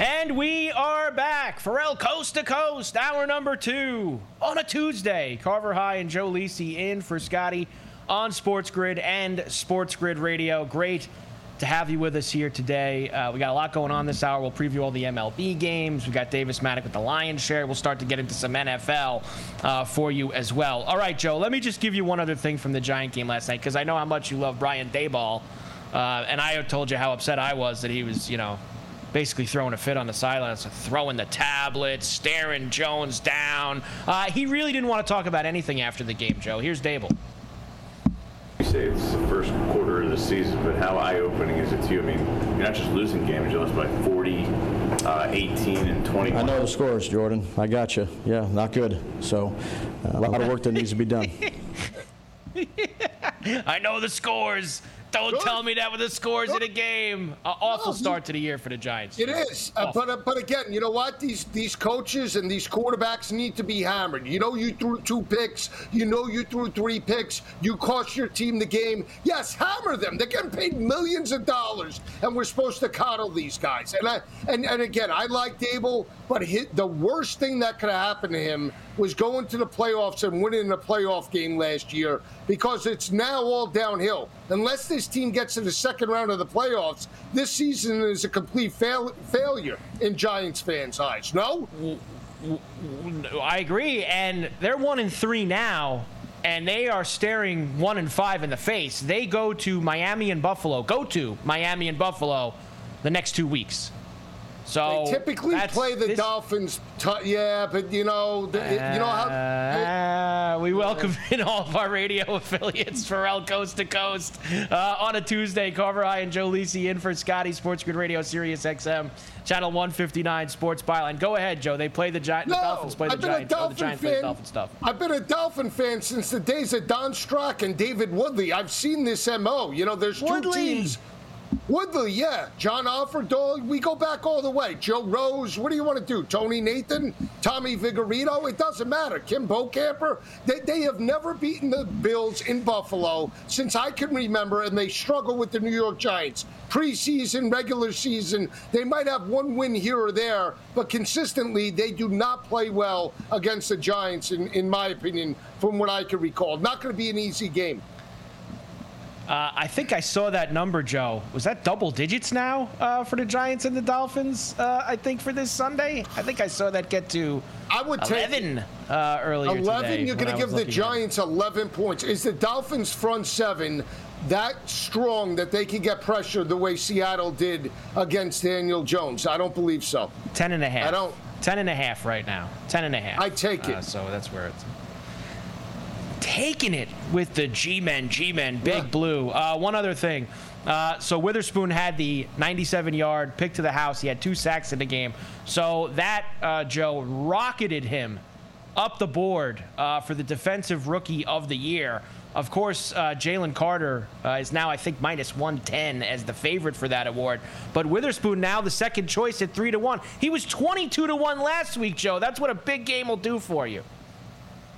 And we are back. Ferrall Coast to Coast, hour number two on a Tuesday. Carver High and Joe Lisi in for Scotty on Sports Grid and Sports Grid Radio. Great to have you with us here today. Uh, we got a lot going on this hour. We'll preview all the MLB games. We got Davis Mattek with the Lions share. We'll start to get into some NFL uh, for you as well. All right, Joe, let me just give you one other thing from the Giant game last night because I know how much you love Brian Daboll. Uh, and I told you how upset I was that he was, you know, basically throwing a fit on the sidelines, throwing the tablet, staring Jones down. Uh, he really didn't want to talk about anything after the game, Joe. Here's Daboll. You say it's the first quarter of the season, but how eye-opening is it to you? I mean, you're not just losing games, you lost by 40, uh, 18, and 20. I know the scores, Jordan. I got you. Yeah, not good. So, uh, a lot of work that needs to be done. I know the scores. Don't Good. tell me that with the scores Good. in a game. An awful no, start to the year for the Giants. It is, uh, but uh, but again, you know what? These these coaches and these quarterbacks need to be hammered. You know, you threw two picks. You know, you threw three picks. You cost your team the game. Yes, hammer them. They're getting paid millions of dollars, and we're supposed to coddle these guys. And I and and again, I like Daboll, but hit, the worst thing that could have happened to him was going to the playoffs and winning a playoff game last year because it's now all downhill. Unless this team gets to the second round of the playoffs, this season is a complete fail- failure in Giants fans' eyes. No? I agree. And they're one and three now and they are staring one and five in the face. They go to Miami and Buffalo. Go to Miami and Buffalo the next two weeks. So they typically play the this, Dolphins. T- yeah, but you know, the, uh, you know how uh, we welcome in all of our radio affiliates Ferrall Coast to Coast uh, on a Tuesday. Carver High and Joe Lisi in for Scotty Sports Grid Radio, Sirius XM, Channel 159, Sports Byline. Go ahead, Joe. They play the Giants. No, the Dolphins play the I've Giants. Been a Dolphin the Giants fan. play the Dolphin stuff. I've been a Dolphin fan since the days of Don Strock and David Woodley. I've seen this mo. You know, there's two teams Woodley, yeah. John Offerdahl, we go back all the way. Joe Rose, what do you want to do? Tony Nathan, Tommy Vigorito, it doesn't matter. Kim Bokamper, they, they have never beaten the Bills in Buffalo since I can remember, and they struggle with the New York Giants. Preseason, regular season, they might have one win here or there, but consistently, they do not play well against the Giants, in, in my opinion, from what I can recall. Not going to be an easy game. Uh, I think I saw that number, Joe. Was that double digits now uh, for the Giants and the Dolphins? Uh, I think for this Sunday. I think I saw that get to I would 11 take uh, earlier 11. You're going to give the Giants 11 points. Is the Dolphins front seven that strong that they can get pressure the way Seattle did against Daniel Jones? I don't believe so. 10 and a half. I don't. 10 and a half right now. 10 and a half. I take it. Uh, so that's where it's taking it with the G-men, G-men, Big yeah. Blue. Uh, one other thing. Uh, so Witherspoon had the 97-yard pick to the house. He had two sacks in the game. So that, uh, Joe, rocketed him up the board uh, for the defensive rookie of the year. Of course, uh, Jalen Carter uh, is now, I think, minus 110 as the favorite for that award. But Witherspoon now the second choice at 3 to 1. He was 22 to 1 last week, Joe. That's what a big game will do for you.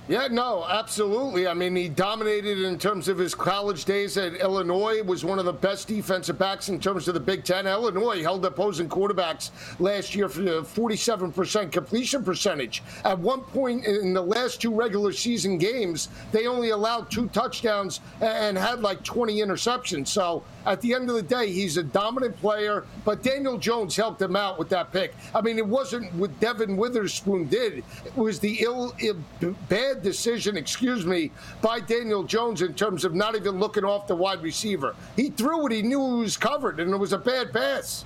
Yeah, no, absolutely. I mean, he dominated in terms of his college days at Illinois. Was one of the best defensive backs in terms of the Big Ten. Illinois held opposing quarterbacks last year for the 47% completion percentage. At one point in the last two regular season games, they only allowed two touchdowns and had like 20 interceptions. So at the end of the day, he's a dominant player. But Daniel Jones helped him out with that pick. I mean, it wasn't what Devon Witherspoon did. It was the ill, uh, ill bad bad decision, excuse me, by Daniel Jones in terms of not even looking off the wide receiver. He threw what he knew was covered, and it was a bad pass.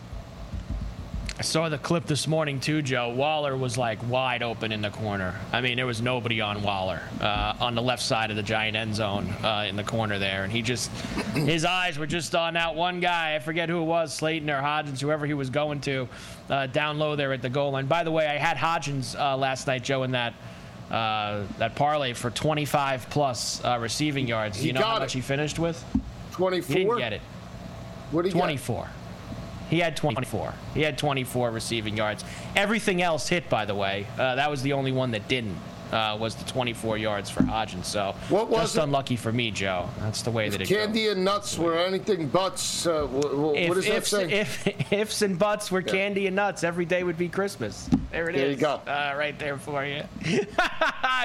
I saw the clip this morning too, Joe. Waller was like wide open in the corner. I mean, there was nobody on Waller uh, on the left side of the giant end zone uh, in the corner there, and he just his eyes were just on that one guy. I forget who it was, Slayton or Hodgins, whoever he was going to, uh, down low there at the goal line. By the way, I had Hodgins uh, last night, Joe, in that uh, that parlay for 25 plus uh, receiving yards. Do you know how much it. he finished with? 24. He didn't get it. What did he 24. Get? He had 24. He had 24 receiving yards. Everything else hit, by the way. Uh, that was the only one that didn't uh, was the 24 yards for Hodgins. So what was just it? unlucky for me, Joe. That's the way if that it candy goes. and nuts were anything buts. Uh, what if, does that ifs, say? If ifs and buts were yeah. candy and nuts, every day would be Christmas. There it there is. you go. Uh, right there for you.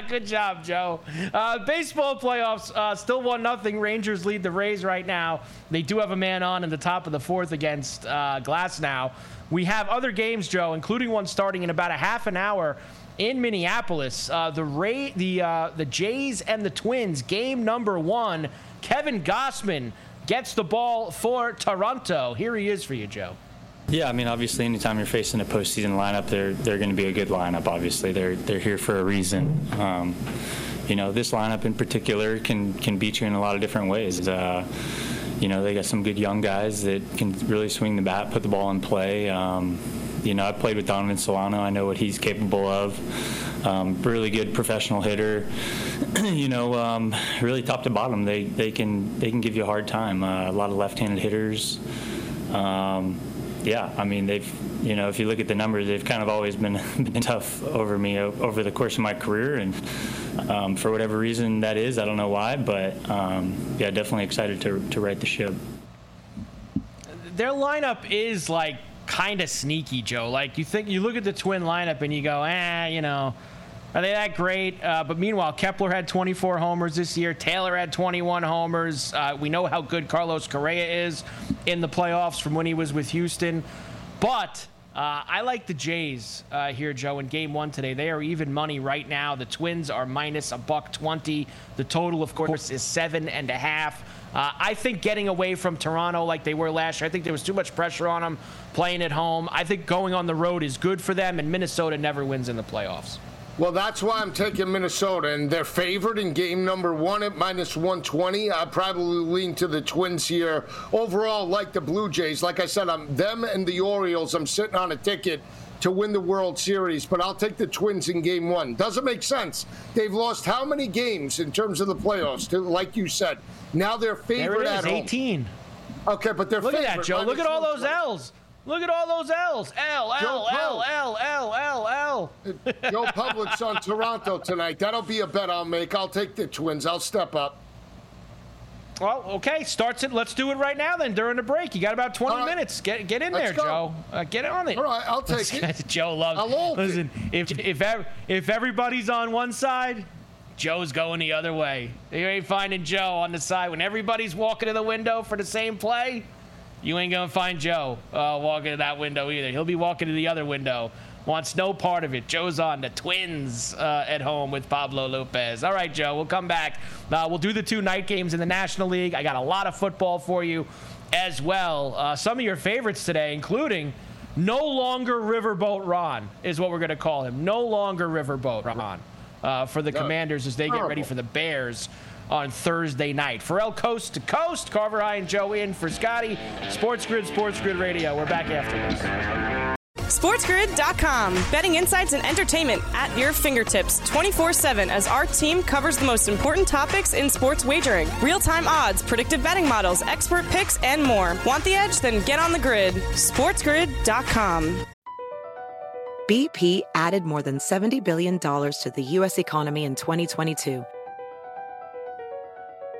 Good job, Joe. Uh, baseball playoffs uh, still one nothing. Rangers lead the Rays right now. They do have a man on in the top of the fourth against uh, Glasnow. We have other games, Joe, including one starting in about a half an hour in Minneapolis. Uh, the Ray, the uh, the Jays and the Twins game number one. Kevin Gausman gets the ball for Toronto. Here he is for you, Joe. Yeah, I mean, obviously, anytime you're facing a postseason lineup, they're they're going to be a good lineup. Obviously, they're they're here for a reason. Um, you know, this lineup in particular can can beat you in a lot of different ways. Uh, you know, they got some good young guys that can really swing the bat, put the ball in play. Um, you know, I played with Donovan Solano. I know what he's capable of. Um, really good professional hitter. you know, um, really top to bottom, they, they can they can give you a hard time. Uh, a lot of left-handed hitters. Um, yeah, I mean they've you know if you look at the numbers, they've kind of always been, been tough over me over the course of my career, and um, for whatever reason that is, I don't know why, but um, yeah, definitely excited to to right the ship. Their lineup is like kind of sneaky, Joe. Like you think you look at the twin lineup and you go, eh, you know, are they that great? Uh, but meanwhile, Kepler had 24 homers this year. Taylor had 21 homers. Uh, we know how good Carlos Correa is in the playoffs from when he was with Houston. But uh, I like the Jays uh, here, Joe. In Game One today, they are even money right now. The Twins are minus a buck twenty. The total, of course, is seven and a half. Uh, I think getting away from Toronto like they were last year, I think there was too much pressure on them playing at home. I think going on the road is good for them, and Minnesota never wins in the playoffs. Well, that's why I'm taking Minnesota, and they're favored in game number one at minus 120. I probably lean to the Twins here. Overall, like the Blue Jays, like I said, I'm them and the Orioles. I'm sitting on a ticket to win the World Series, but I'll take the Twins in game one. Doesn't make sense. They've lost how many games in terms of the playoffs? To, like you said, now they're favored there it is, at home. 18. Okay, but they're Look favored. at that, Joe. Look at all those L's. Look at all those L's. L, L, L, L, L, L, L. Joe Public's on Toronto tonight. That'll be a bet I'll make. I'll take the Twins. I'll step up. Well, okay, starts it. Let's do it right now then during the break. You got about 20 right. minutes. Get get in Let's there, go. Joe. Uh, get on it. All right, I'll take it. Joe loves I'll Listen, if if if everybody's on one side, Joe's going the other way. You ain't finding Joe on the side when everybody's walking to the window for the same play. You ain't gonna find Joe uh, walking to that window either. He'll be walking to the other window. Wants no part of it. Joe's on the Twins uh, at home with Pablo Lopez. All right, Joe, we'll come back. Uh, we'll do the two night games in the National League. I got a lot of football for you as well. Uh, some of your favorites today, including no longer Riverboat Ron, is what we're going to call him. No longer Riverboat Ron uh, for the Commanders as they get ready for the Bears on Thursday night. Ferrall Coast to Coast, Carver High and Joe in for Scotty. Sports Grid, Sports Grid Radio. We're back after this. SportsGrid.com. Betting insights and entertainment at your fingertips 24 7 as our team covers the most important topics in sports wagering real time odds, predictive betting models, expert picks, and more. Want the edge? Then get on the grid. SportsGrid.com. BP added more than $70 billion to the U.S. economy in 2022.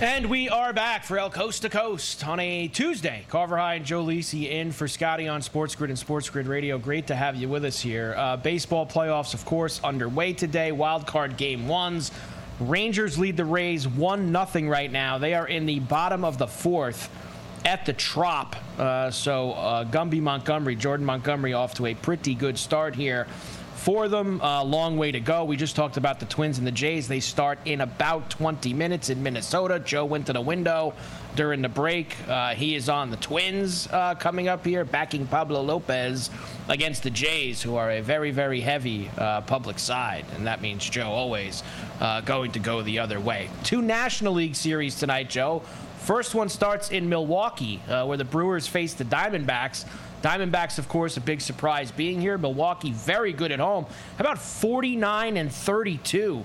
And we are back Ferrall Coast to Coast on a Tuesday. Carver High and Joe Lisi in for Scotty on Sports Grid and Sports Grid Radio. Great to have you with us here. Uh, baseball playoffs, of course, underway today. Wild card game ones. Rangers lead the Rays 1 0 right now. They are in the bottom of the fourth at the Trop. Uh, so uh, Gumby Montgomery, Jordan Montgomery off to a pretty good start here for them. A uh, long way to go. We just talked about the Twins and the Jays. They start in about 20 minutes in Minnesota. Joe went to the window during the break. Uh, he is on the Twins uh, coming up here, backing Pablo Lopez against the Jays, who are a very, very heavy uh, public side. And that means Joe always uh, going to go the other way. Two National League series tonight, Joe. First one starts in Milwaukee, uh, where the Brewers face the Diamondbacks. Diamondbacks, of course, a big surprise being here. Milwaukee, very good at home. How about 49 and 32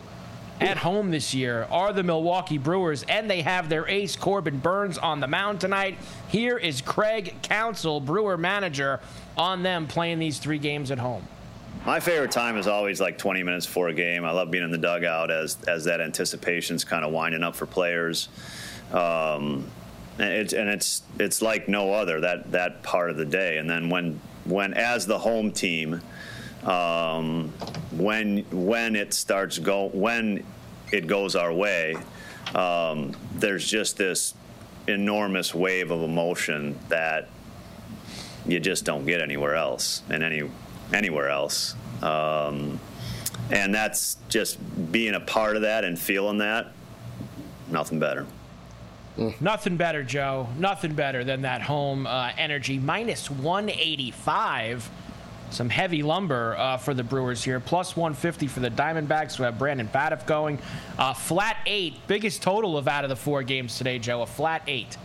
at home this year are the Milwaukee Brewers, and they have their ace Corbin Burnes on the mound tonight. Here is Craig Counsell, Brewer manager, on them playing these three games at home. My favorite time is always like 20 minutes before a game. I love being in the dugout as as that anticipation's kind of winding up for players. Um, and it's and it's it's like no other that that part of the day. And then when when as the home team, um, when when it starts go when it goes our way, um, there's just this enormous wave of emotion that you just don't get anywhere else and any anywhere else. Um, and that's just being a part of that and feeling that. Nothing better. Mm. Nothing better, Joe. Nothing better than that home uh, energy. Minus 185. Some heavy lumber uh, for the Brewers here. Plus 150 for the Diamondbacks, We have Brandon Pfaadt going. Uh, flat eight. Biggest total of out of the four games today, Joe. A flat eight.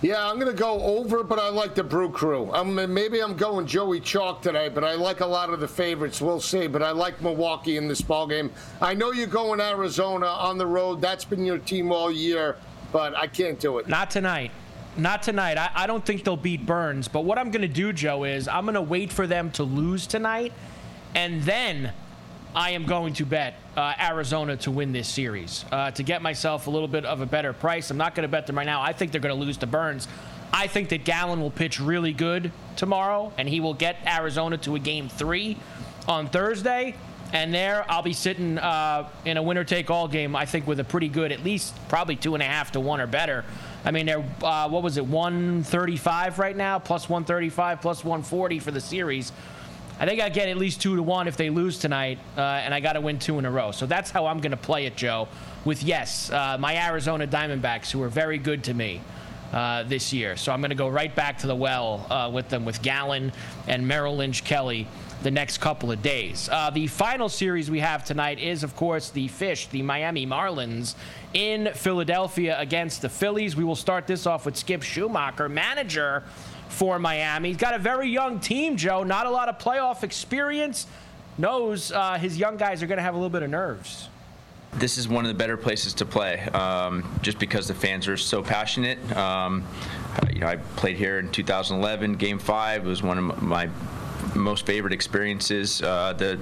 Yeah, I'm going to go over, but I like the Brew Crew. I'm, maybe I'm going Joey Chalk today, but I like a lot of the favorites. We'll see. But I like Milwaukee in this ball game. I know you're going Arizona on the road. That's been your team all year but I can't do it. Not tonight. Not tonight. I, I don't think they'll beat Burnes. But what I'm going to do, Joe, is I'm going to wait for them to lose tonight, and then I am going to bet uh, Arizona to win this series uh, to get myself a little bit of a better price. I'm not going to bet them right now. I think they're going to lose to Burnes. I think that Gallen will pitch really good tomorrow, and he will get Arizona to a game three on Thursday. And there, I'll be sitting uh, in a winner take all game, I think, with a pretty good, at least probably two and a half to one or better. I mean, they're, uh, what was it, 135 right now, plus 135, plus 140 for the series. I think I get at least two to one if they lose tonight, uh, and I got to win two in a row. So that's how I'm going to play it, Joe. With yes, uh, my Arizona Diamondbacks, who are very good to me, uh, this year. So I'm going to go right back to the well uh, with them with Gallen and Merrill Lynch Kelly the next couple of days. Uh, the final series we have tonight is, of course, the Fish, the Miami Marlins, in Philadelphia against the Phillies. We will start this off with Skip Schumaker, manager for Miami. He's got a very young team, Joe, not a lot of playoff experience. Knows uh, his young guys are going to have a little bit of nerves this is one of the better places to play, um, just because the fans are so passionate. Um, you know, I played here in 2011, Game Five was one of my most favorite experiences. Uh, the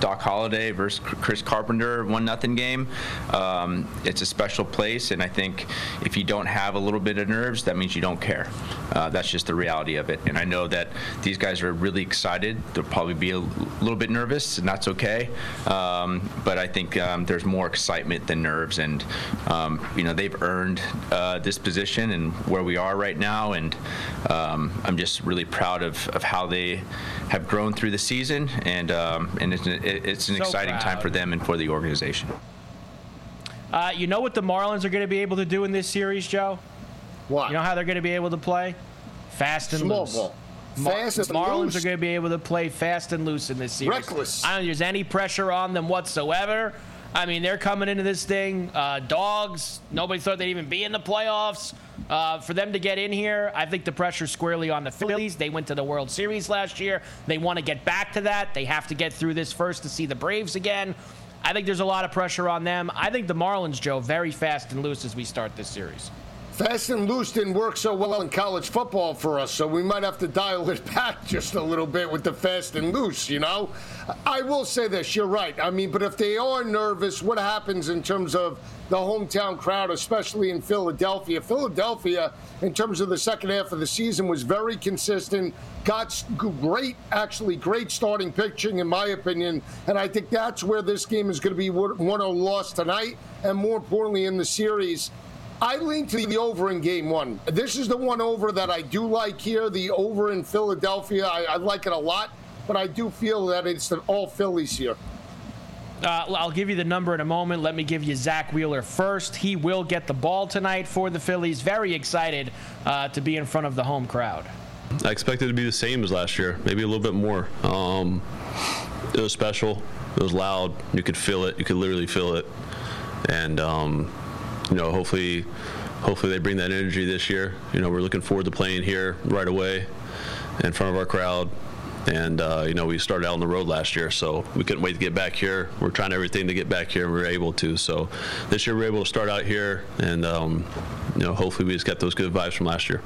Doc Halladay versus Chris Carpenter one nothing game. Um, it's a special place, and I think if you don't have a little bit of nerves, that means you don't care. Uh, that's just the reality of it. And I know that these guys are really excited. They'll probably be a little bit nervous, and that's okay. Um, but I think um, there's more excitement than nerves, and um, you know they've earned uh, this position and where we are right now. And um, I'm just really proud of, of how they have grown through the season, and um, and it's, it's an so exciting proud. time for them and for the organization. Uh, you know what the Marlins are going to be able to do in this series, Joe? What? You know how they're going to be able to play? Fast and Small loose. Ball. Mar- fast and Marlins loose. are going to be able to play fast and loose in this series. Reckless. I don't think there's any pressure on them whatsoever. I mean, they're coming into this thing. Uh, dogs. Nobody thought they'd even be in the playoffs. Uh, for them to get in here, I think the pressure's squarely on the Phillies. They went to the World Series last year. They want to get back to that. They have to get through this first to see the Braves again. I think there's a lot of pressure on them. I think the Marlins, Joe, very fast and loose as we start this series. Fast and loose didn't work so well in college football for us, so we might have to dial it back just a little bit with the fast and loose, you know? I will say this, you're right. I mean, but if they are nervous, what happens in terms of the hometown crowd, especially in Philadelphia? Philadelphia, in terms of the second half of the season, was very consistent, got great, actually great starting pitching, in my opinion, and I think that's where this game is going to be won or lost tonight, and more importantly in the series. I lean to the over in game one. This is the one over that I do like here. The over in Philadelphia. I, I like it a lot, but I do feel that it's an all Phillies here. Uh, I'll give you the number in a moment. Let me give you Zack Wheeler first. He will get the ball tonight for the Phillies. Very excited uh, to be in front of the home crowd. I expected it to be the same as last year, maybe a little bit more. Um, it was special. It was loud. You could feel it. You could literally feel it. And um, you know, hopefully, hopefully they bring that energy this year. You know, we're looking forward to playing here right away in front of our crowd. And, uh, you know, we started out on the road last year, so we couldn't wait to get back here. We're trying everything to get back here, and we were able to. So this year we are able to start out here, and, um, you know, hopefully we just got those good vibes from last year.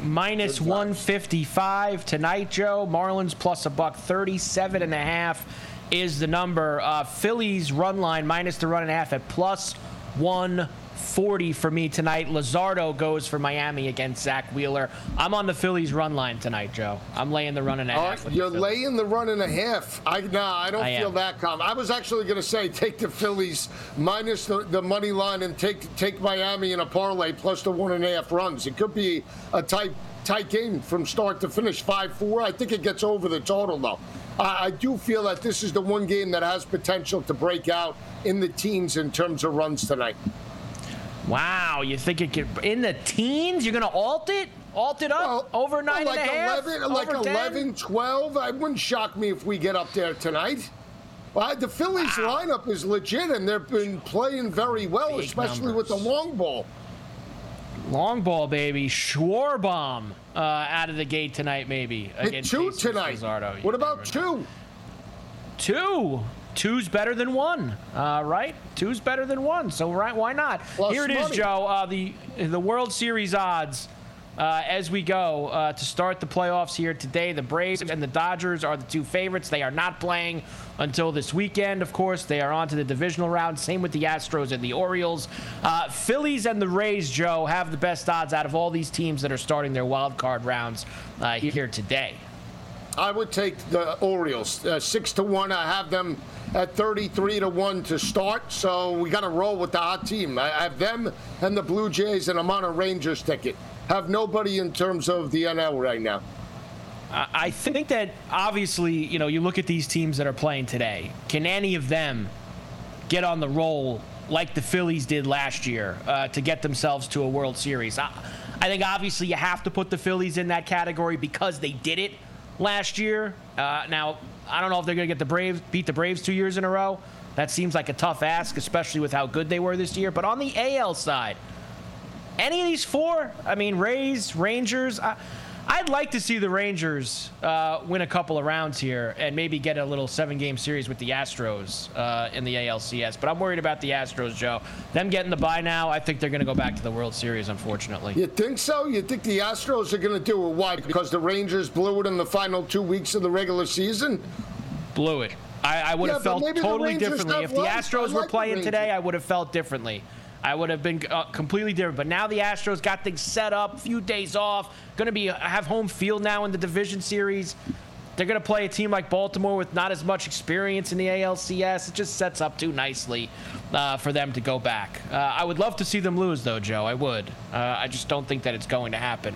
Minus 155 tonight, Joe. Marlins plus a buck 37 and a half is the number. Uh, Phillies run line minus the run and a half at plus 140 for me tonight. Luzardo goes for Miami against Zack Wheeler. I'm on the Phillies run line tonight, Joe. I'm laying the run and a half. you're the laying the run and a half. I nah, I don't I feel am. that calm. I was actually going to say take the Phillies minus the, the money line and take take Miami in a parlay plus the one and a half runs. It could be a tight tight game from start to finish, five four. I think it gets over the total though. I do feel that this is the one game that has potential to break out in the teens in terms of runs tonight. Wow, you think it could in the teens? You're going to alt it? Alt it up well, over nine well, like and a half? 11, like 11, 12. It wouldn't shock me if we get up there tonight. Well, the Phillies wow. lineup is legit, and they've been playing very well, Big especially numbers. with the long ball. Long ball, baby. Schwarber uh, out of the gate tonight, maybe. Hit two Jesus tonight. Luzardo. What about two? Two. Two's better than one, uh, right? Two's better than one, so right? Why not? Plus Here it money. is, Joe. Uh, the the World Series odds uh, as we go uh, to start the playoffs here today. The Braves and the Dodgers are the two favorites. They are not playing until this weekend, of course. They are on to the divisional round. Same with the Astros and the Orioles. Uh, Phillies and the Rays, Joe, have the best odds out of all these teams that are starting their wild card rounds uh, here today. I would take the Orioles uh, six to one. I have them at 33 to 1 to start. So we got to roll with the hot team. I have them and the Blue Jays, and I'm on a Rangers ticket have nobody in terms of the NL right now. I think that obviously, you know, you look at these teams that are playing today. Can any of them get on the roll like the Phillies did last year uh, to get themselves to a World Series. I, I, think obviously you have to put the Phillies in that category because they did it last year. Uh, now, I don't know if they're going to get the Braves, beat the Braves two years in a row. That seems like a tough ask, especially with how good they were this year. But on the AL side, any of these four, I mean, Rays, Rangers, I, I'd like to see the Rangers uh, win a couple of rounds here and maybe get a little seven game series with the Astros uh, in the ALCS. But I'm worried about the Astros, Joe. Them getting the bye now, I think they're going to go back to the World Series, unfortunately. You think so? You think the Astros are going to do it? Why? Because the Rangers blew it in the final two weeks of the regular season? Blew it. I, I would yeah, have felt totally differently. If the Astros like were playing today, I would have felt differently. I would have been uh, completely different. But now the Astros got things set up, few days off, going to be have home field now in the division series. They're going to play a team like Baltimore with not as much experience in the ALCS. It just sets up too nicely uh, for them to go back. Uh, I would love to see them lose, though, Joe. I would. Uh, I just don't think that it's going to happen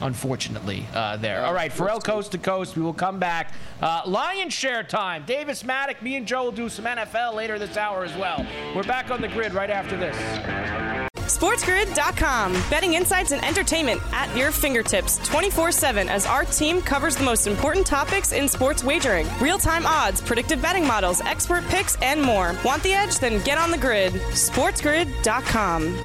unfortunately, uh, there. All right, Ferrall Coast to Coast. We will come back. Uh, Lion share time. Davis Mattek, me and Joe will do some NFL later this hour as well. We're back on the grid right after this. SportsGrid.com. Betting insights and entertainment at your fingertips 24 7 as our team covers the most important topics in sports wagering real time odds, predictive betting models, expert picks, and more. Want the edge? Then get on the grid. SportsGrid.com.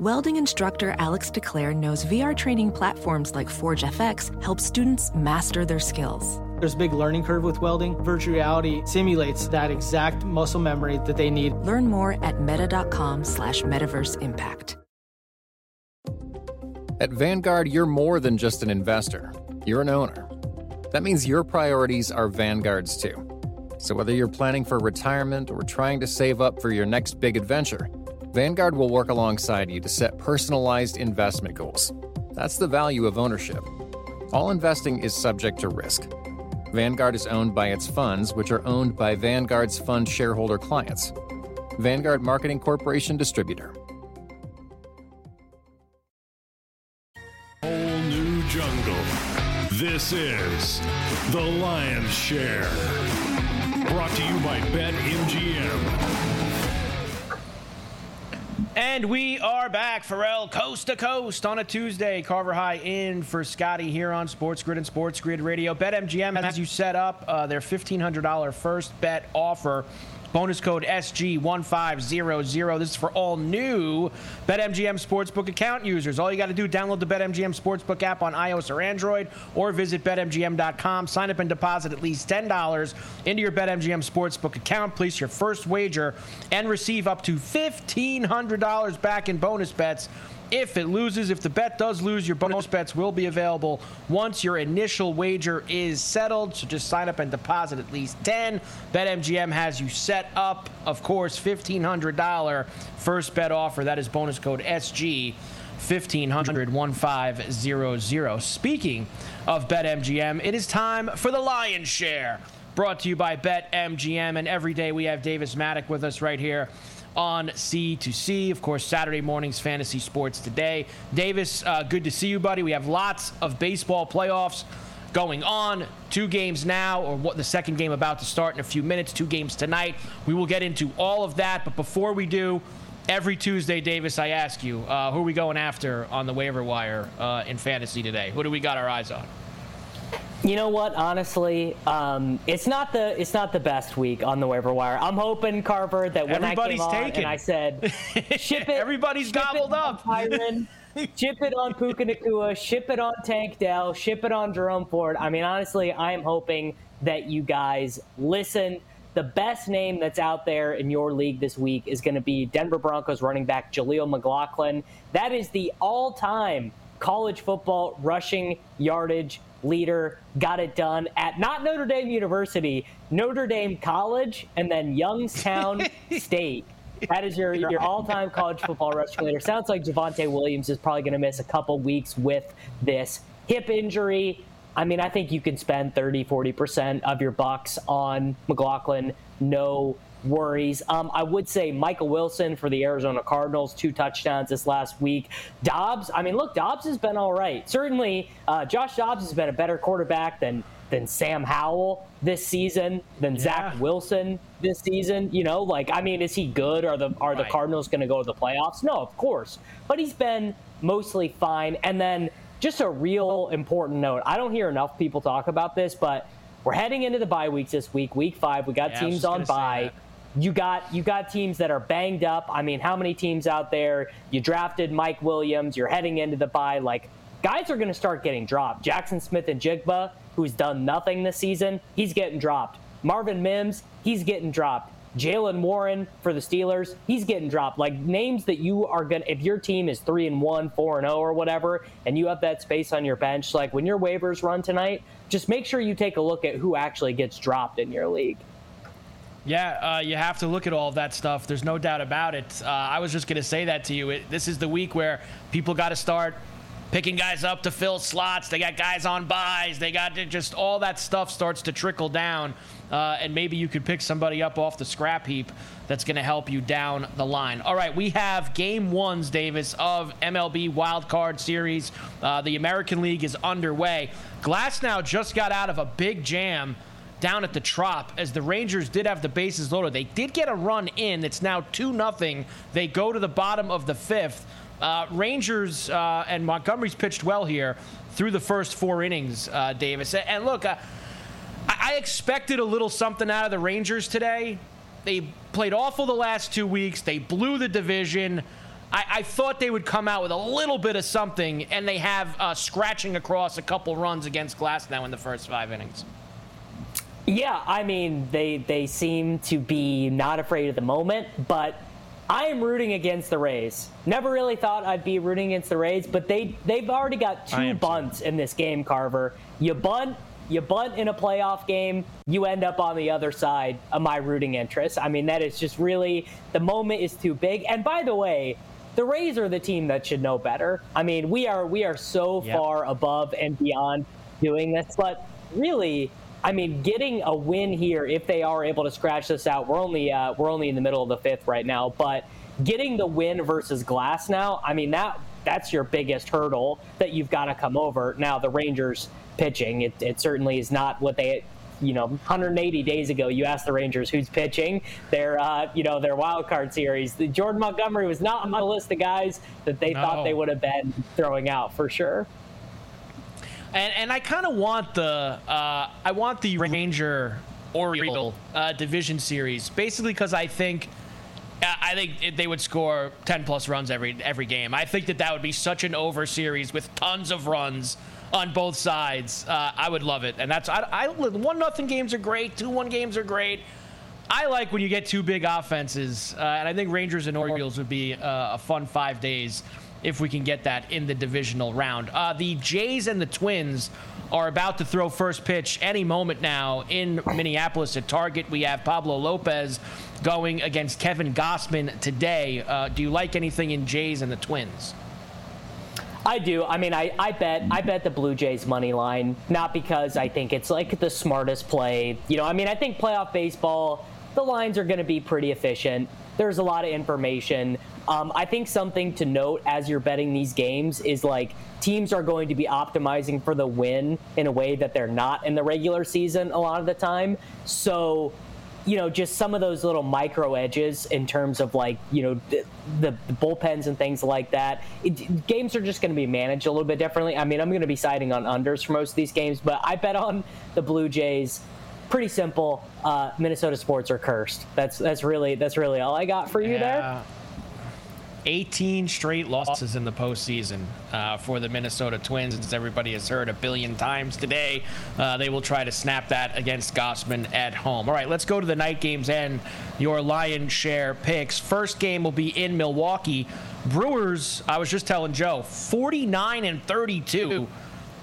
Welding instructor Alex DeClaire knows VR training platforms like Forge FX help students master their skills. There's a big learning curve with welding. Virtual reality simulates that exact muscle memory that they need. Learn more at meta.com slash metaverse impact. At Vanguard, you're more than just an investor. You're an owner. That means your priorities are Vanguard's too. So whether you're planning for retirement or trying to save up for your next big adventure, Vanguard will work alongside you to set personalized investment goals. That's the value of ownership. All investing is subject to risk. Vanguard is owned by its funds, which are owned by Vanguard's fund shareholder clients. Vanguard Marketing Corporation Distributor. Whole new jungle. This is The Lion's Share. Brought to you by BetMGM. And we are back, Ferrall, coast to coast on a Tuesday. Carver High in for Scotty here on Sports Grid and Sports Grid Radio. BetMGM has you set up uh, their $1,500 first bet offer Bonus code SG1500. This is for all new BetMGM Sportsbook account users. All you got to do, download the BetMGM Sportsbook app on iOS or Android, or visit BetMGM.com. Sign up and deposit at least $10 into your BetMGM Sportsbook account. Place your first wager and receive up to $1,500 back in bonus bets if it loses. If the bet does lose, your bonus bets will be available once your initial wager is settled. So just sign up and deposit at least 10. BetMGM has you set up, of course, $1,500 first bet offer. That is bonus code SG. 1500 1500. Speaking of BetMGM, it is time for the lion's share. Brought to you by BetMGM. And every day we have Davis Mattek with us right here on C2C. Of course, Saturday mornings, fantasy sports today. Davis, uh, good to see you, buddy. We have lots of baseball playoffs going on. Two games now, or what the second game about to start in a few minutes. Two games tonight. We will get into all of that. But before we do, every Tuesday, Davis, I ask you, uh, who are we going after on the waiver wire uh, in fantasy today? Who do we got our eyes on? You know what? Honestly, um, it's not the it's not the best week on the waiver wire. I'm hoping Carver that when Everybody's I came taken. on and I said, "Ship it." Everybody's ship gobbled it up. Byron, ship it on Puka Nacua, ship it on Tank Dell, ship it on Jerome Ford. I mean, honestly, I am hoping that you guys listen. The best name that's out there in your league this week is going to be Denver Broncos running back Jaleel McLaughlin. That is the all-time college football rushing yardage leader, got it done at not Notre Dame University, Notre Dame College, and then Youngstown State. That is your, your all time college football rushing leader. Sounds like Javonte Williams is probably going to miss a couple weeks with this hip injury. I mean, I think you can spend 30, 40% of your bucks on McLaughlin. No worries. Um, I would say Michael Wilson for the Arizona Cardinals, two touchdowns this last week. Dobbs, I mean, look, Dobbs has been all right. Certainly, uh, Josh Dobbs has been a better quarterback than than Sam Howell this season, than yeah. Zach Wilson this season. You know, like I mean, is he good? Are the are right. the Cardinals going to go to the playoffs? No, of course. But he's been mostly fine. And then just a real important note. I don't hear enough people talk about this, but we're heading into the bye weeks this week. Week five, we got yeah, teams on bye you got you got teams that are banged up. I mean, how many teams out there? You drafted Mike Williams. You're heading into the bye. Like guys are going to start getting dropped. Jackson Smith-Njigba, who's done nothing this season, he's getting dropped. Marvin Mims, he's getting dropped. Jaylen Warren for the Steelers, he's getting dropped. Like names that you are gonna if your team is three and one, four and zero, oh or whatever, and you have that space on your bench, like when your waivers run tonight, just make sure you take a look at who actually gets dropped in your league. Yeah, uh, you have to look at all of that stuff. There's no doubt about it. Uh, I was just going to say that to you. It, this is the week where people got to start picking guys up to fill slots. They got guys on byes. They got just all that stuff starts to trickle down. Uh, and maybe you could pick somebody up off the scrap heap that's going to help you down the line. All right, we have game ones, Davis, of MLB Wild Card Series. Uh, the American League is underway. Glasnow just got out of a big jam down at the Trop as the Rangers did have the bases loaded. They did get a run in. It's now 2 0. They go to the bottom of the fifth. Uh, Rangers uh, and Montgomery's pitched well here through the first four innings, uh, Davis. And look, uh, I expected a little something out of the Rangers today. They played awful the last two weeks, they blew the division. I, I, thought they would come out with a little bit of something, and they have uh, scratching across a couple runs against Glasnow in the first five innings. Yeah, I mean they they seem to be not afraid at the moment, but I am rooting against the Rays. Never really thought I'd be rooting against the Rays, but they they've already got two bunts too. in this game, Carver. You bunt, you bunt in a playoff game, you end up on the other side of my rooting interest. I mean, that is just really the moment is too big. And by the way, the Rays are the team that should know better. I mean, we are we are so yep. far above and beyond doing this, but really I mean, getting a win here, if they are able to scratch this out, we're only uh, we're only in the middle of the fifth right now, but getting the win versus Glasnow, I mean that that's your biggest hurdle that you've got to come over. Now the Rangers pitching, it, it certainly is not what they you know 180 days ago you asked the rangers who's pitching their uh, you know their wild card series the jordan montgomery was not on my list of guys that they no. thought they would have been throwing out for sure and and I kind of want the uh, I want the Ranger Oriole uh, division series basically because I think. I think they would score 10 plus runs every every game. I think that that would be such an over series with tons of runs on both sides. Uh, I would love it, and that's I, I one nothing games are great, two one games are great. I like when you get two big offenses, uh, and I think Rangers and Orioles would be uh, a fun five days if we can get that in the divisional round. Uh, the Jays and the Twins are about to throw first pitch any moment now in Minneapolis at Target. We have Pablo Lopez going against Kevin Gausman today. Uh, do you like anything in Jays and the Twins? I do. I mean, I, I bet I bet the Blue Jays money line, not because I think it's like the smartest play. You know, I mean, I think playoff baseball, the lines are going to be pretty efficient. There's a lot of information. Um, I think something to note as you're betting these games is like teams are going to be optimizing for the win in a way that they're not in the regular season a lot of the time. So, you know, just some of those little micro edges in terms of like, you know, the, the, bullpens and things like that. It, games are just going to be managed a little bit differently. I mean, I'm going to be siding on unders for most of these games, but I bet on the Blue Jays pretty simple. Uh, Minnesota sports are cursed. That's that's really that's really all I got for you yeah. there. 18 straight losses in the postseason uh, for the Minnesota Twins. As everybody has heard a billion times today, uh, they will try to snap that against Gausman at home. All right, let's go to the night games and your lion share picks. First game will be in Milwaukee. Brewers, I was just telling Joe, 49 and 32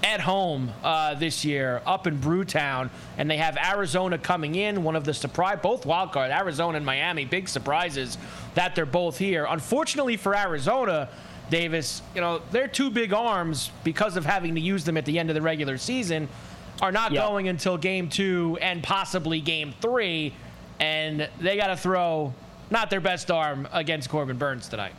at home uh, this year up in Brewtown, and they have Arizona coming in. One of the surprise, both wild card, Arizona and Miami, big surprises that they're both here. Unfortunately for Arizona, Davis, you know their two big arms because of having to use them at the end of the regular season are not yep. going until game two and possibly game three, and they got to throw not their best arm against Corbin Burnes tonight.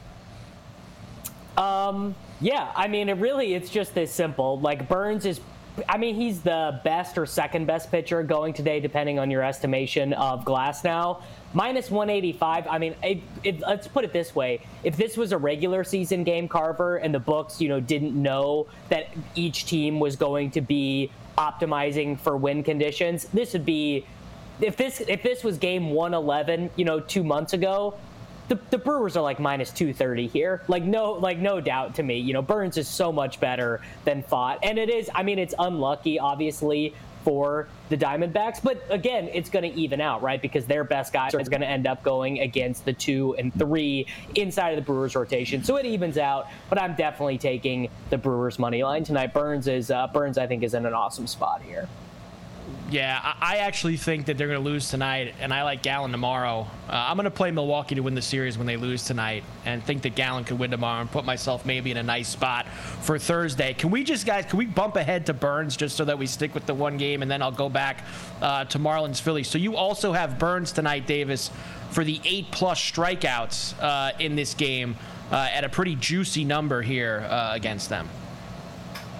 Um, yeah, I mean, it really it's just this simple. Like Burnes is I mean, he's the best or second best pitcher going today, depending on your estimation of Glasnow. Minus 185. I mean, it, it, let's put it this way: if this was a regular season game, Carver, and the books, you know, didn't know that each team was going to be optimizing for win conditions, this would be. If this if this was game 111, you know, two months ago, the, the Brewers are like minus 230 here. Like no like no doubt to me. You know, Burnes is so much better than Pfaadt. And it is I mean it's unlucky obviously for the Diamondbacks, but again, it's going to even out, right? Because their best guys are going to end up going against the 2 and 3 inside of the Brewers rotation. So it evens out, but I'm definitely taking the Brewers money line tonight. Burnes is uh, Burnes I think is in an awesome spot here. Yeah, I actually think that they're going to lose tonight, and I like Gallen tomorrow. Uh, I'm going to play Milwaukee to win the series when they lose tonight, and think that Gallen could win tomorrow and put myself maybe in a nice spot for Thursday. Can we just, guys, can we bump ahead to Burnes just so that we stick with the one game, and then I'll go back uh, to Marlins Philly? So you also have Burnes tonight, Davis, for the eight plus strikeouts uh, in this game uh, at a pretty juicy number here uh, against them.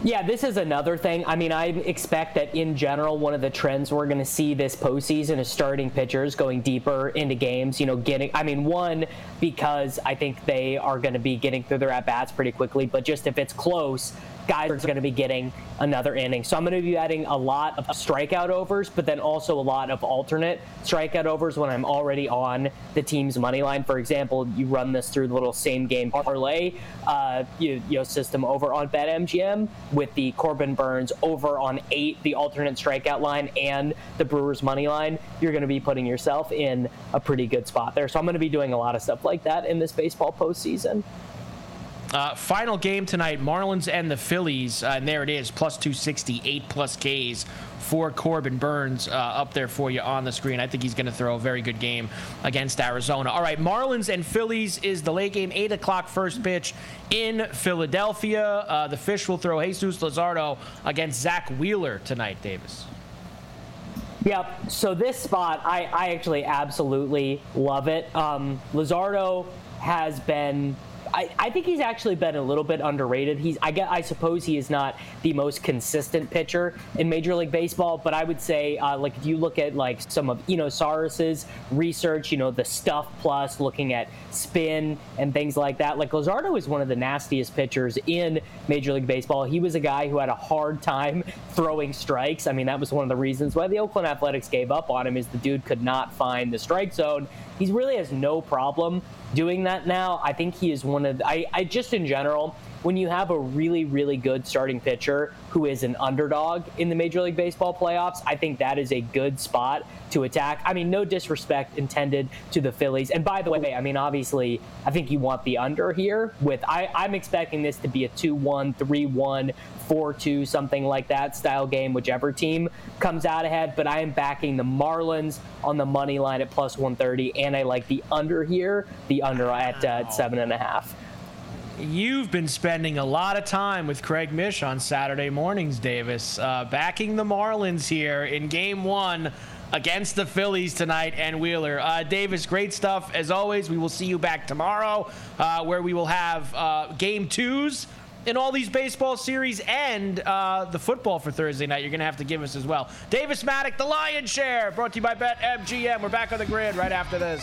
Yeah, this is another thing. I mean, I expect that in general, one of the trends we're going to see this postseason is starting pitchers going deeper into games. You know, getting, I mean, one, because I think they are going to be getting through their at bats pretty quickly, but just if it's close, guys are going to be getting another inning. So I'm going to be adding a lot of strikeout overs, but then also a lot of alternate strikeout overs when I'm already on the team's money line. For example, you run this through the little same game parlay uh, you, you know, system over on BetMGM with the Corbin Burnes over on eight, the alternate strikeout line, and the Brewers money line. You're going to be putting yourself in a pretty good spot there. So I'm going to be doing a lot of stuff like that in this baseball postseason. Uh, final game tonight, Marlins and the Phillies, uh, and there it is, plus 268 plus Ks for Corbin Burnes uh, up there for you on the screen. I think he's going to throw a very good game against Arizona. All right, Marlins and Phillies is the late game, 8 o'clock first pitch in Philadelphia. Uh, the Fish will throw Jesus Luzardo against Zack Wheeler tonight, Davis. Yep. So this spot, I, I actually absolutely love it. Um, Luzardo has been I, I think he's actually been a little bit underrated. He's I get I suppose he is not the most consistent pitcher in Major League Baseball, but I would say uh, like if you look at like some of Eno Sarris's research, you know the stuff plus looking at spin and things like that. Like Luzardo is one of the nastiest pitchers in Major League Baseball. He was a guy who had a hard time throwing strikes. I mean that was one of the reasons why the Oakland Athletics gave up on him is the dude could not find the strike zone. He really has no problem doing that now. I think he is one of I, I just in general when you have a really really good starting pitcher who is an underdog in the Major League Baseball playoffs, I think that is a good spot to attack. I mean, no disrespect intended to the Phillies. And by the way, I mean obviously, I think you want the under here. With I, I'm expecting this to be a 2-1, 3-1, 4-2, something like that style game, whichever team comes out ahead. But I am backing the Marlins on the money line at plus 130, and I like the under here, the under at uh, seven and a half. You've been spending a lot of time with Craig Mish on Saturday mornings, Davis, uh, backing the Marlins here in Game One against the Phillies tonight and Wheeler. Uh, Davis, great stuff as always. We will see you back tomorrow, uh, where we will have uh, Game Twos in all these baseball series and uh, the football for Thursday night. You're going to have to give us as well. Davis Mattek, the Lion Share, brought to you by BetMGM. We're back on the grid right after this.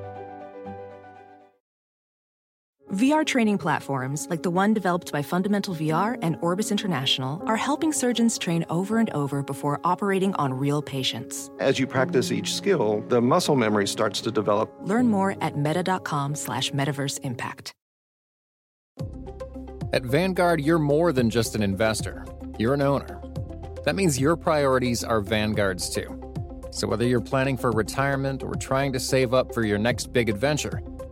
VR training platforms, like the one developed by Fundamental VR and Orbis International, are helping surgeons train over and over before operating on real patients. As you practice each skill, the muscle memory starts to develop. Learn more at meta.com slash metaverse impact. At Vanguard, you're more than just an investor. You're an owner. That means your priorities are Vanguard's too. So whether you're planning for retirement or trying to save up for your next big adventure,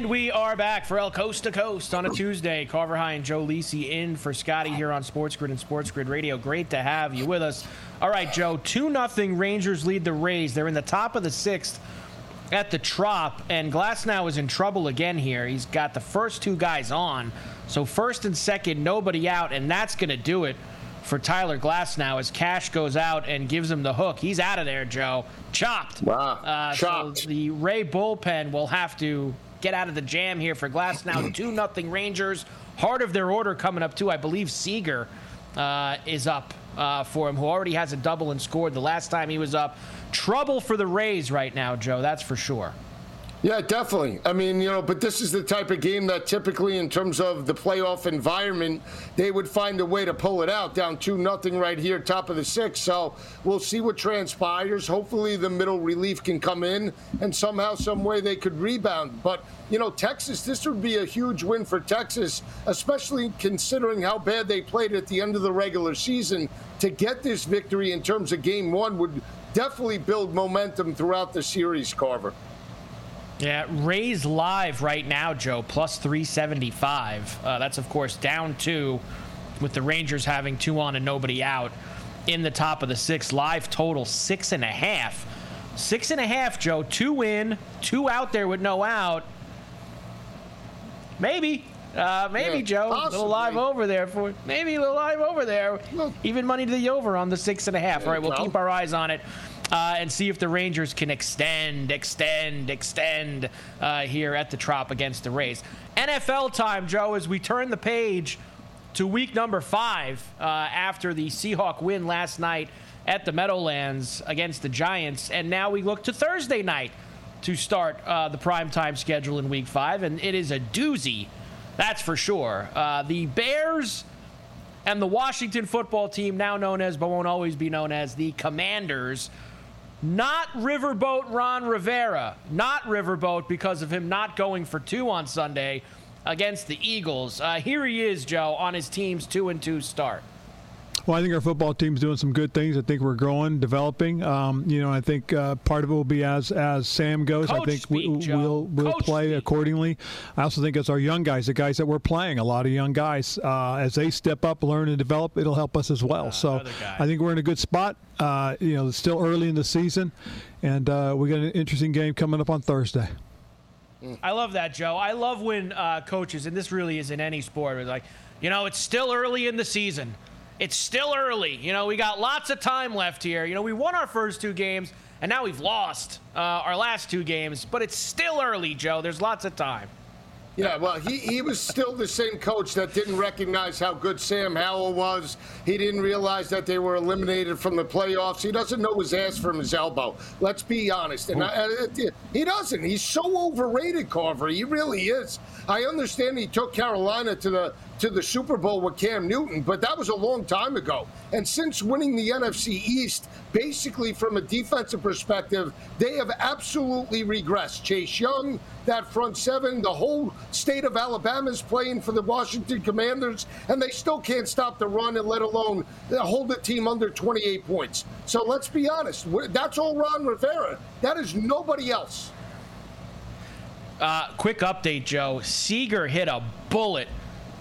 And we are back for El Coast to Coast on a Tuesday. Carver High and Joe Lisi in for Scotty here on Sports Grid and Sports Grid Radio. Great to have you with us. All right, Joe, 2 nothing Rangers lead the Rays. They're in the top of the sixth at the Trop, and Glasnow is in trouble again here. He's got the first two guys on. So first and second, nobody out, and that's going to do it for Tyler Glasnow as Cash goes out and gives him the hook. He's out of there, Joe. Chopped. Wow. Uh, Chopped. So the Ray bullpen will have to get out of the jam here for Glasnow. 2 nothing Rangers. Heart of their order coming up, too. I believe Seager uh, is up uh, for him, who already has a double and scored the last time he was up. Trouble for the Rays right now, Joe, that's for sure. Yeah, definitely. I mean, you know, but this is the type of game that typically, in terms of the playoff environment, they would find a way to pull it out. Down two nothing right here, top of the sixth. So we'll see what transpires. Hopefully, the middle relief can come in, and somehow, some way, they could rebound. But you know, Texas, this would be a huge win for Texas, especially considering how bad they played at the end of the regular season. To get this victory in terms of game one would definitely build momentum throughout the series, Carver. Yeah, Rays live right now, Joe, plus 375. Uh, that's, of course, down two with the Rangers having two on and nobody out in the top of the six. Live total six and a half. Six and a half, Joe. Two in, two out there with no out. Maybe. Uh, maybe, Yeah, Joe. A little live over there for maybe a little live over there. Even money to the over on the six and a half. All right, we'll go. keep our eyes on it uh, and see if the Rangers can extend, extend, extend uh, here at the Trop against the Rays. NFL time, Joe, as we turn the page to week number five uh, after the Seahawk win last night at the Meadowlands against the Giants. And now we look to Thursday night to start uh, the primetime schedule in week five. And it is a doozy, that's for sure. Uh, the Bears and the Washington football team, now known as, but won't always be known as, the Commanders. Not Riverboat Ron Rivera. Not Riverboat because of him not going for two on Sunday against the Eagles. Uh, here he is, Joe, on his team's two and two start. Well, I think our football team's doing some good things. I think we're growing, developing. Um, you know, I think uh, part of it will be as as Sam goes. I Coach think we, speak, Joe. we'll we'll Coach play accordingly. I also think it's our young guys, the guys that we're playing, a lot of young guys, uh, as they step up, learn, and develop, it'll help us as well. so I think we're in a good spot. Uh, you know, it's still early in the season, and uh, we got an interesting game coming up on Thursday. I love that, Joe. I love when uh, coaches, and this really is in any sport, are like, you know, it's still early in the season. It's still early. You know, we got lots of time left here. You know, we won our first two games, and now we've lost uh, our last two games, but it's still early, Joe. There's lots of time. Yeah, well, he, he was still the same coach that didn't recognize how good Sam Howell was. He didn't realize that they were eliminated from the playoffs. He doesn't know his ass from his elbow. Let's be honest. And I, he doesn't. He's so overrated, Carver. He really is. I understand he took Carolina to the to the Super Bowl with Cam Newton, but that was a long time ago. And since winning the NFC East, basically from a defensive perspective, they have absolutely regressed. Chase Young, that front seven, the whole state of Alabama is playing for the Washington Commanders, and they still can't stop the run and let alone uh, hold the team under 28 points. So let's be honest. That's all Ron Rivera. That is nobody else. Uh, quick update, Joe. Seager hit a bullet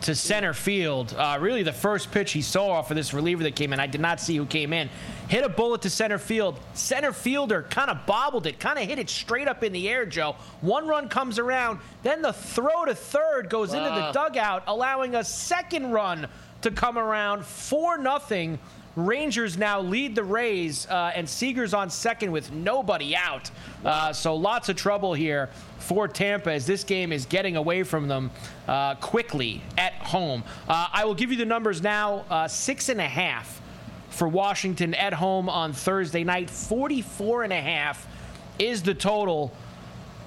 to center field. Uh, really, the first pitch he saw off of this reliever that came in, I did not see who came in. Hit a bullet to center field. Center fielder kind of bobbled it, kind of hit it straight up in the air, Joe. One run comes around, then the throw to third goes into the dugout, allowing a second run to come around. 4 nothing. Rangers now lead the Rays, uh, and Seager's on second with nobody out. Uh, so lots of trouble here for Tampa as this game is getting away from them uh, quickly at home. Uh, I will give you the numbers now uh, six and a half for Washington at home on Thursday night, 44 and a half is the total.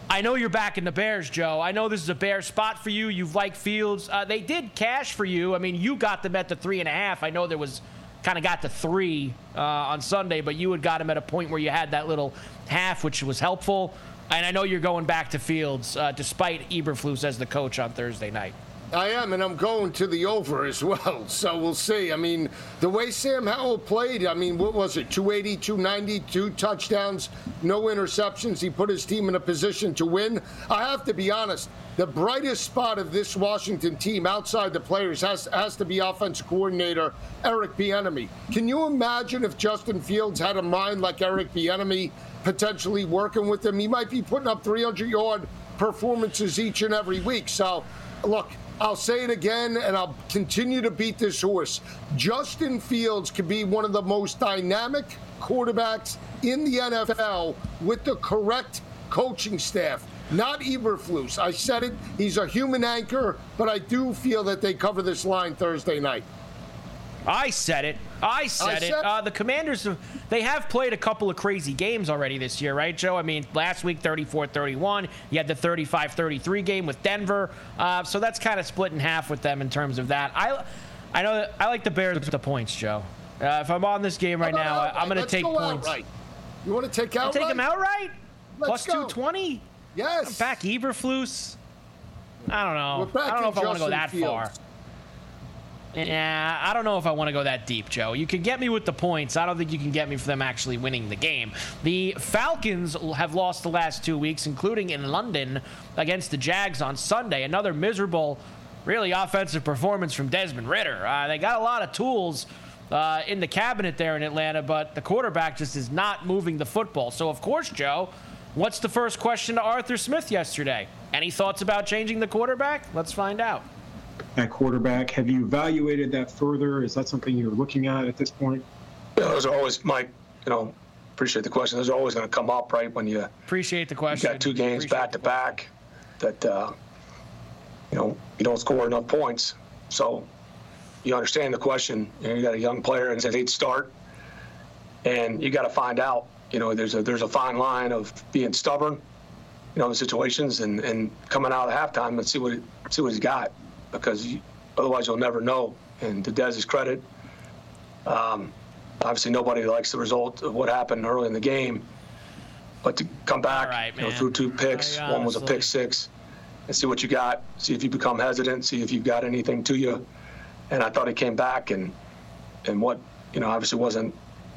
I know you're back in the Bears, Joe. I know this is a Bear spot for you. You've liked Fields. Uh, they did cash for you. I mean, you got them at the three and a half. I know there was kind of got to three uh, on Sunday, but you had got him at a point where you had that little half, which was helpful. And I know you're going back to Fields uh, despite Eberflus as the coach on Thursday night. I am, and I'm going to the over as well. So we'll see. I mean, the way Sam Howell played, I mean, what was it? 280, 290, two touchdowns, no interceptions. He put his team in a position to win. I have to be honest, the brightest spot of this Washington team outside the players has, has to be offensive coordinator Eric Bieniemy. Can you imagine if Justin Fields had a mind like Eric Bieniemy, potentially working with him? He might be putting up 300 yard performances each and every week. So, look, I'll say it again, and I'll continue to beat this horse. Justin Fields could be one of the most dynamic quarterbacks in the NFL with the correct coaching staff. Not Eberflus. I said it. He's a human anchor, but I do feel that they cover this line Thursday night. I said it. I said I it. Said uh, the Commanders, they have played a couple of crazy games already this year, right, Joe? I mean, last week 34-31. You had the 35-33 game with Denver. Uh, so that's kind of split in half with them in terms of that. I, I know I like the Bears with the points, Joe. Uh, if I'm on this game right now, outright? I'm going to take go points. Outright. You want to take out? Take them outright. Let's Plus 220. Yes. I'm back Eberflus. I don't know. I don't know if I want to go that Fields. far. Yeah, I don't know if I want to go that deep, Joe. You can get me with the points. I don't think you can get me for them actually winning the game. The Falcons have lost the last two weeks, including in London against the Jags on Sunday. Another miserable, really offensive performance from Desmond Ridder. Uh, they got a lot of tools uh, in the cabinet there in Atlanta, but the quarterback just is not moving the football. So, of course, Joe, what's the first question to Arthur Smith yesterday? Any thoughts about changing the quarterback? Let's find out at quarterback. Have you evaluated that further? Is that something you're looking at at this point? Yeah, those are always, Mike, you know, appreciate the question. Those are always going to come up, right, when you appreciate the question. You got two games appreciate back to back that, uh, you know, you don't score enough points. So you understand the question. You, know, you got a young player and says he'd start, and you got to find out. You know, there's a there's a fine line of being stubborn, you know, in situations and, and coming out at halftime and see what see what he's got because you, otherwise you'll never know. And to Dez's credit, um, obviously nobody likes the result of what happened early in the game, but to come back, right, you know, through two picks, one was a pick six, and see what you got. See if you become hesitant. See if you've got anything to you. And I thought he came back and and what you know obviously wasn't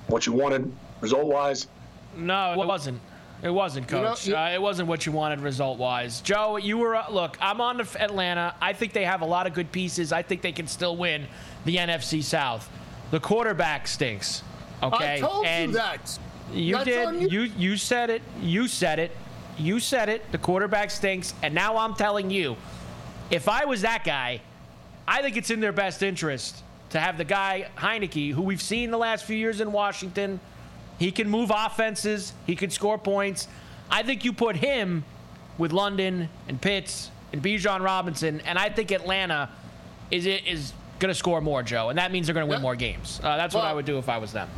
what you wanted result wise. No, it wasn't. It wasn't, Coach. You know, you, uh, it wasn't what you wanted result wise. Joe, you were uh, look. I'm on to Atlanta. I think they have a lot of good pieces. I think they can still win the NFC South. The quarterback stinks. Okay, I told and you that. You That's did. You. you you said it. You said it. You said it. The quarterback stinks. And now I'm telling you, if I was that guy, I think it's in their best interest to have the guy Heinicke, who we've seen the last few years in Washington he can move offenses. He can score points. I think you put him with London and Pitts and Bijan Robinson, and I think Atlanta is is going to score more, Joe, and that means they're going to win more games. Uh, that's well, what I would do if I was them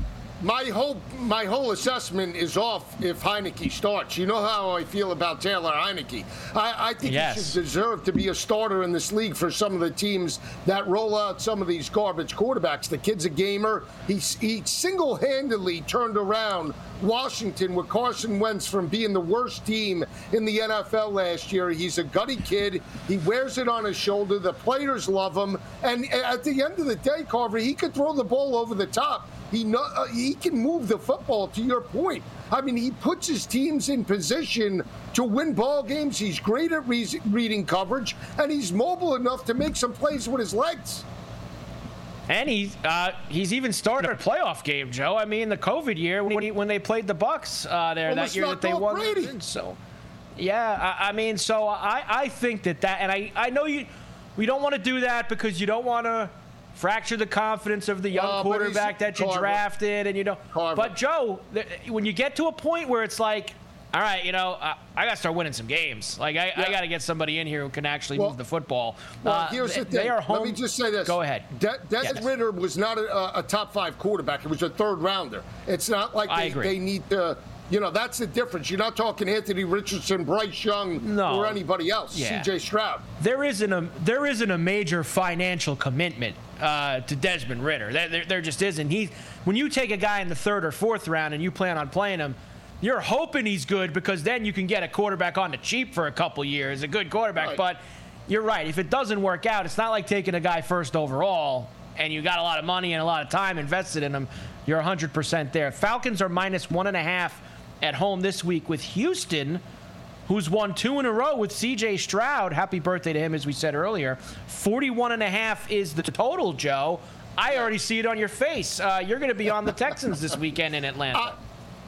my whole my whole assessment is off if Heinicke starts. You know how I feel about Taylor Heinicke. I, I think yes. he should deserve to be a starter in this league for some of the teams that roll out some of these garbage quarterbacks. The kid's a gamer. He, he single-handedly turned around Washington with Carson Wentz from being the worst team in the NFL last year. He's a gutty kid. He wears it on his shoulder. The players love him. And at the end of the day, Carver, he could throw the ball over the top. He know, uh, he can move the football. To your point, I mean, he puts his teams in position to win ball games. He's great at re- reading coverage, and he's mobile enough to make some plays with his legs. And he's uh, he's even started a playoff game, Joe. I mean, the COVID year when, he, when they played the Bucks uh, there that year that they won. Brady. So, yeah, I, I, mean, so I, I think that that, and I, I know you, we don't want to do that because you don't want to fracture the confidence of the young but quarterback that you Carver. drafted, and you know. But Joe, th- when you get to a point where it's like, all right, you know, uh, I got to start winning some games. Like I, I got to get somebody in here who can actually Well- move the football. Well, Uh, here's the thing. They are home. Let me just say this. Go ahead. De- Dennis Yes. Ridder was not a, a top five quarterback. It was a third rounder. It's not like they, they need to. You know, that's the difference. You're not talking Anthony Richardson, Bryce Young, No. or anybody else. Yeah. C.J. Stroud. there isn't a there isn't a major financial commitment uh, to Desmond Ridder. There, there, there just isn't. He when you take a guy in the third or fourth round and you plan on playing him, you're hoping he's good because then you can get a quarterback on the cheap for a couple years, a good quarterback. Right. But you're right. If it doesn't work out, it's not like taking a guy first overall and you got a lot of money and a lot of time invested in him. You're 100% there. Falcons are minus one and a half at home this week with Houston who's won two in a row with CJ Stroud. Happy birthday to him, as we said earlier. 41 and a half is the total, Joe. I already see it on your face. Uh, you're going to be on the Texans this weekend in Atlanta.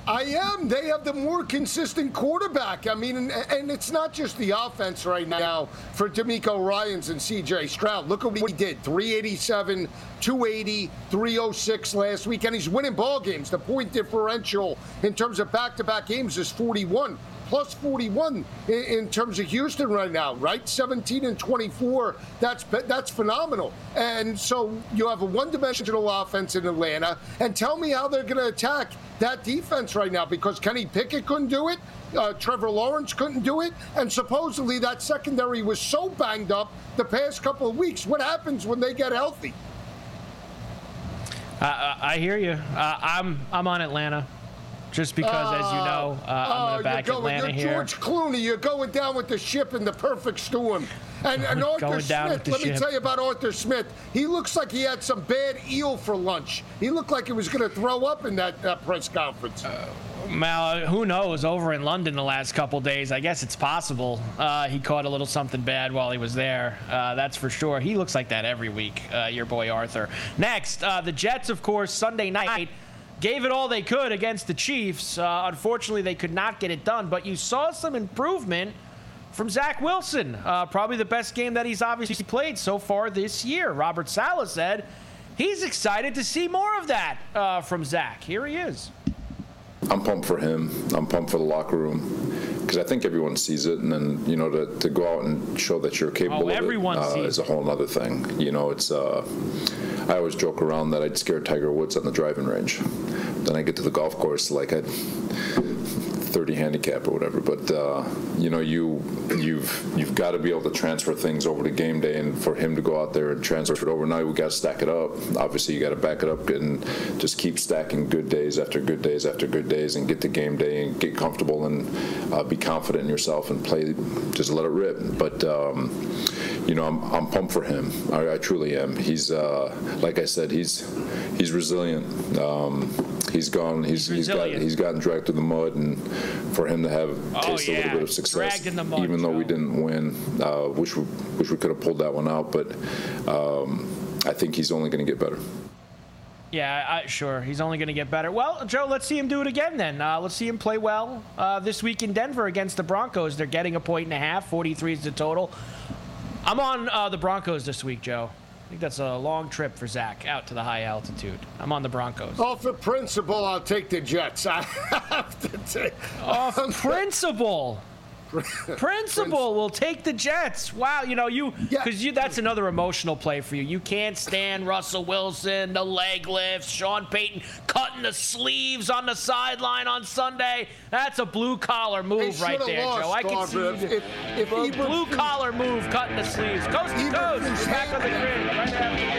I am. They have the more consistent quarterback. I mean, and, and it's not just the offense right now for DeMeco Ryans and C.J. Stroud. Look at what he did: 387, 280, 306 last week, and he's winning ball games. The point differential in terms of back-to-back games is 41. Plus 41 in, in terms of Houston right now, right? 17 and 24. That's that's phenomenal. And so you have a one-dimensional offense in Atlanta. And tell me how they're going to attack that defense right now because Kenny Pickett couldn't do it. Uh, Trevor Lawrence couldn't do it. And supposedly that secondary was so banged up the past couple of weeks. What happens when they get healthy? Uh, I hear you. Uh, I'm I'm on Atlanta, just because, as you know, uh, I'm Oh, going to back you're going, Atlanta you're here. George Clooney. You're going down with the ship in the perfect storm. And, and Arthur Going down with Smith, let me tell you about Arthur Smith. He looks like he had some bad eel for lunch. He looked like he was going to throw up in that, that press conference. Mal, who knows? Over in London the last couple days, I guess it's possible uh, he caught a little something bad while he was there. Uh, that's for sure. He looks like that every week. Uh, your boy Arthur. Next, uh, the Jets, of course, Sunday night gave it all they could against the Chiefs. Uh, unfortunately, they could not get it done, but you saw some improvement from Zach Wilson. Uh, probably the best game that he's obviously played so far this year. Robert Saleh said he's excited to see more of that uh, from Zach. Here he is. I'm pumped for him. I'm pumped for the locker room because I think everyone sees it, and then you know to, to go out and show that you're capable Oh, everyone of it uh, sees is a whole other thing. You know, it's. Uh, I always joke around that I'd scare Tiger Woods on the driving range. Then I get to the golf course like I'd 30 handicap or whatever. But uh, you know, you you've you've got to be able to transfer things over to game day, and for him to go out there and transfer it over, now we got to stack it up. Obviously, you got to back it up and just keep stacking good days after good days after good days, and get to game day and get comfortable and uh, be confident in yourself and play. Just let it rip. But um, you know, I'm, I'm pumped for him. I, I truly am. He's uh, like I said, he's he's resilient. Um, he's gone. He's he's got he's gotten dragged through the mud, and for him to have Oh, tasted a little bit of success, mud, even though we didn't win, uh, wish we wish we could have pulled that one out. But um, I think he's only going to get better. Yeah, I, sure. He's only going to get better. Well, Joe, let's see him do it again then. Uh, let's see him play well uh, this week in Denver against the Broncos. They're getting a point and a half. 43 is the total. I'm on uh, the Broncos this week, Joe. I think that's a long trip for Zach out to the high altitude. I'm on the Broncos. Off the principle, I'll take the Jets. I have to take. Off principle. Principal will take the Jets. Wow, you know you because you that's another emotional play for you. You can't stand Russell Wilson, the leg lifts, Sean Payton cutting the sleeves on the sideline on Sunday. That's a blue collar move right there, lost, Joe. I can see. If- if- if a Eberflus- blue collar move cutting the sleeves, coast to coast. We're back on the grid right after.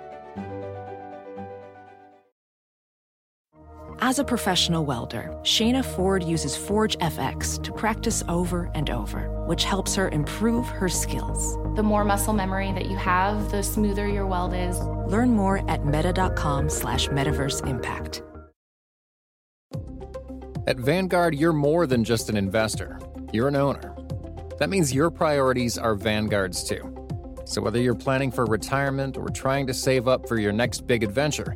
As a professional welder, Shayna Ford uses Forge FX to practice over and over, which helps her improve her skills. The more muscle memory that you have, the smoother your weld is. Learn more at meta.com slash metaverse impact. At Vanguard, you're more than just an investor. You're an owner. That means your priorities are Vanguard's too. So whether you're planning for retirement or trying to save up for your next big adventure,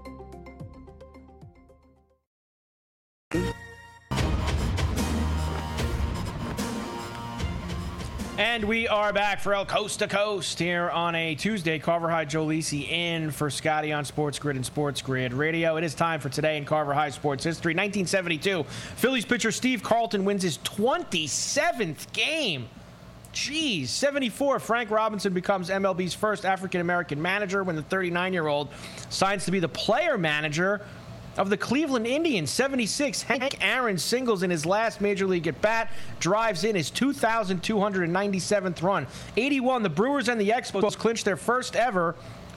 And we are back for El Coast to Coast here on a Tuesday. Carver High Joe Lisi in for Scotty on Sports Grid and Sports Grid Radio. It is time for today in Carver High sports history. 1972, Phillies pitcher Steve Carlton wins his 27th game. Jeez, 74. Frank Robinson becomes MLB's first African American manager when the 39 year old signs to be the player manager of the Cleveland Indians. 76. Hank Aaron singles in his last major league at bat, drives in his 2,297th run. 81. The Brewers and the Expos clinch their first ever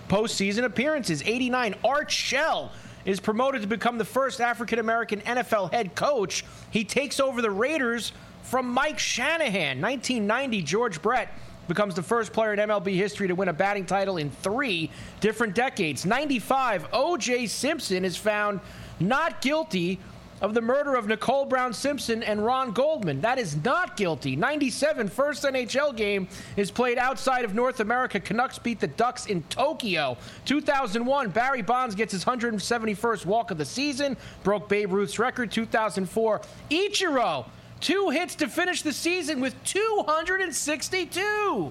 postseason appearances. 89. Art Shell is promoted to become the first African American NFL head coach. He takes over the Raiders from Mike Shanahan. 1990. George Brett becomes the first player in MLB history to win a batting title in three different decades. 95, O.J. Simpson is found not guilty of the murder of Nicole Brown Simpson and Ron Goldman. That is not guilty. 97, first NHL game is played outside of North America. Canucks beat the Ducks in Tokyo. 2001, Barry Bonds gets his 171st walk of the season, broke Babe Ruth's record. 2004, Ichiro Two hits to finish the season with 262.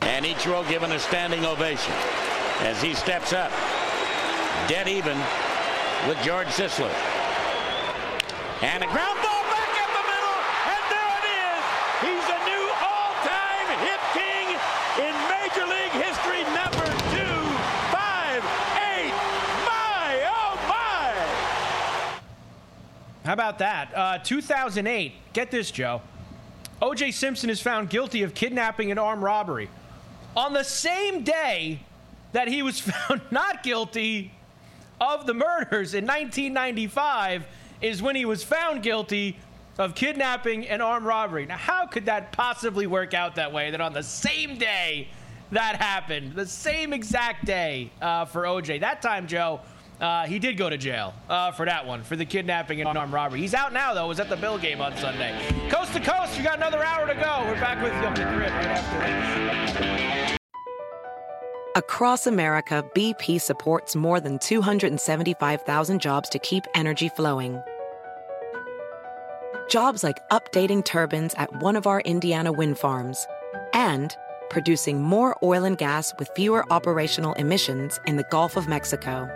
And Ichiro given a standing ovation as he steps up. Dead even with George Sisler. And a ground ball back up the middle, and there it is. He's a new all-time hit king in Major League history, number two, five, eight. My, oh my! How about that? Uh, 2008. Get this, Joe. O.J. Simpson is found guilty of kidnapping and armed robbery. On the same day that he was found not guilty of the murders in 1995 is when he was found guilty of kidnapping and armed robbery. Now, how could that possibly work out that way? That on the same day that happened, the same exact day uh, for OJ. That time, Joe, uh, he did go to jail uh, for that one, for the kidnapping and armed robbery. He's out now, though. Was at the Bill game on Sunday. Coast to coast, we got another hour to go. We're back with you on the grid right after this. Across America, BP supports more than 275,000 jobs to keep energy flowing. Jobs like updating turbines at one of our Indiana wind farms and producing more oil and gas with fewer operational emissions in the Gulf of Mexico.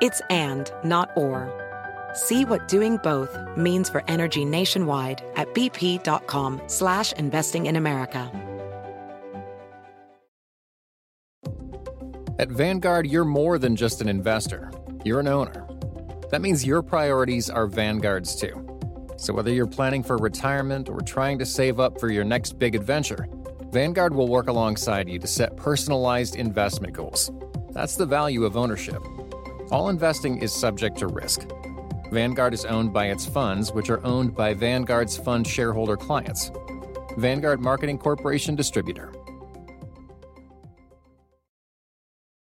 It's and, not or. See what doing both means for energy nationwide at bp.com slash investing in America. At Vanguard, you're more than just an investor. You're an owner. That means your priorities are Vanguard's too. So whether you're planning for retirement or trying to save up for your next big adventure, Vanguard will work alongside you to set personalized investment goals. That's the value of ownership. All investing is subject to risk. Vanguard is owned by its funds, which are owned by Vanguard's fund shareholder clients. Vanguard Marketing Corporation Distributor.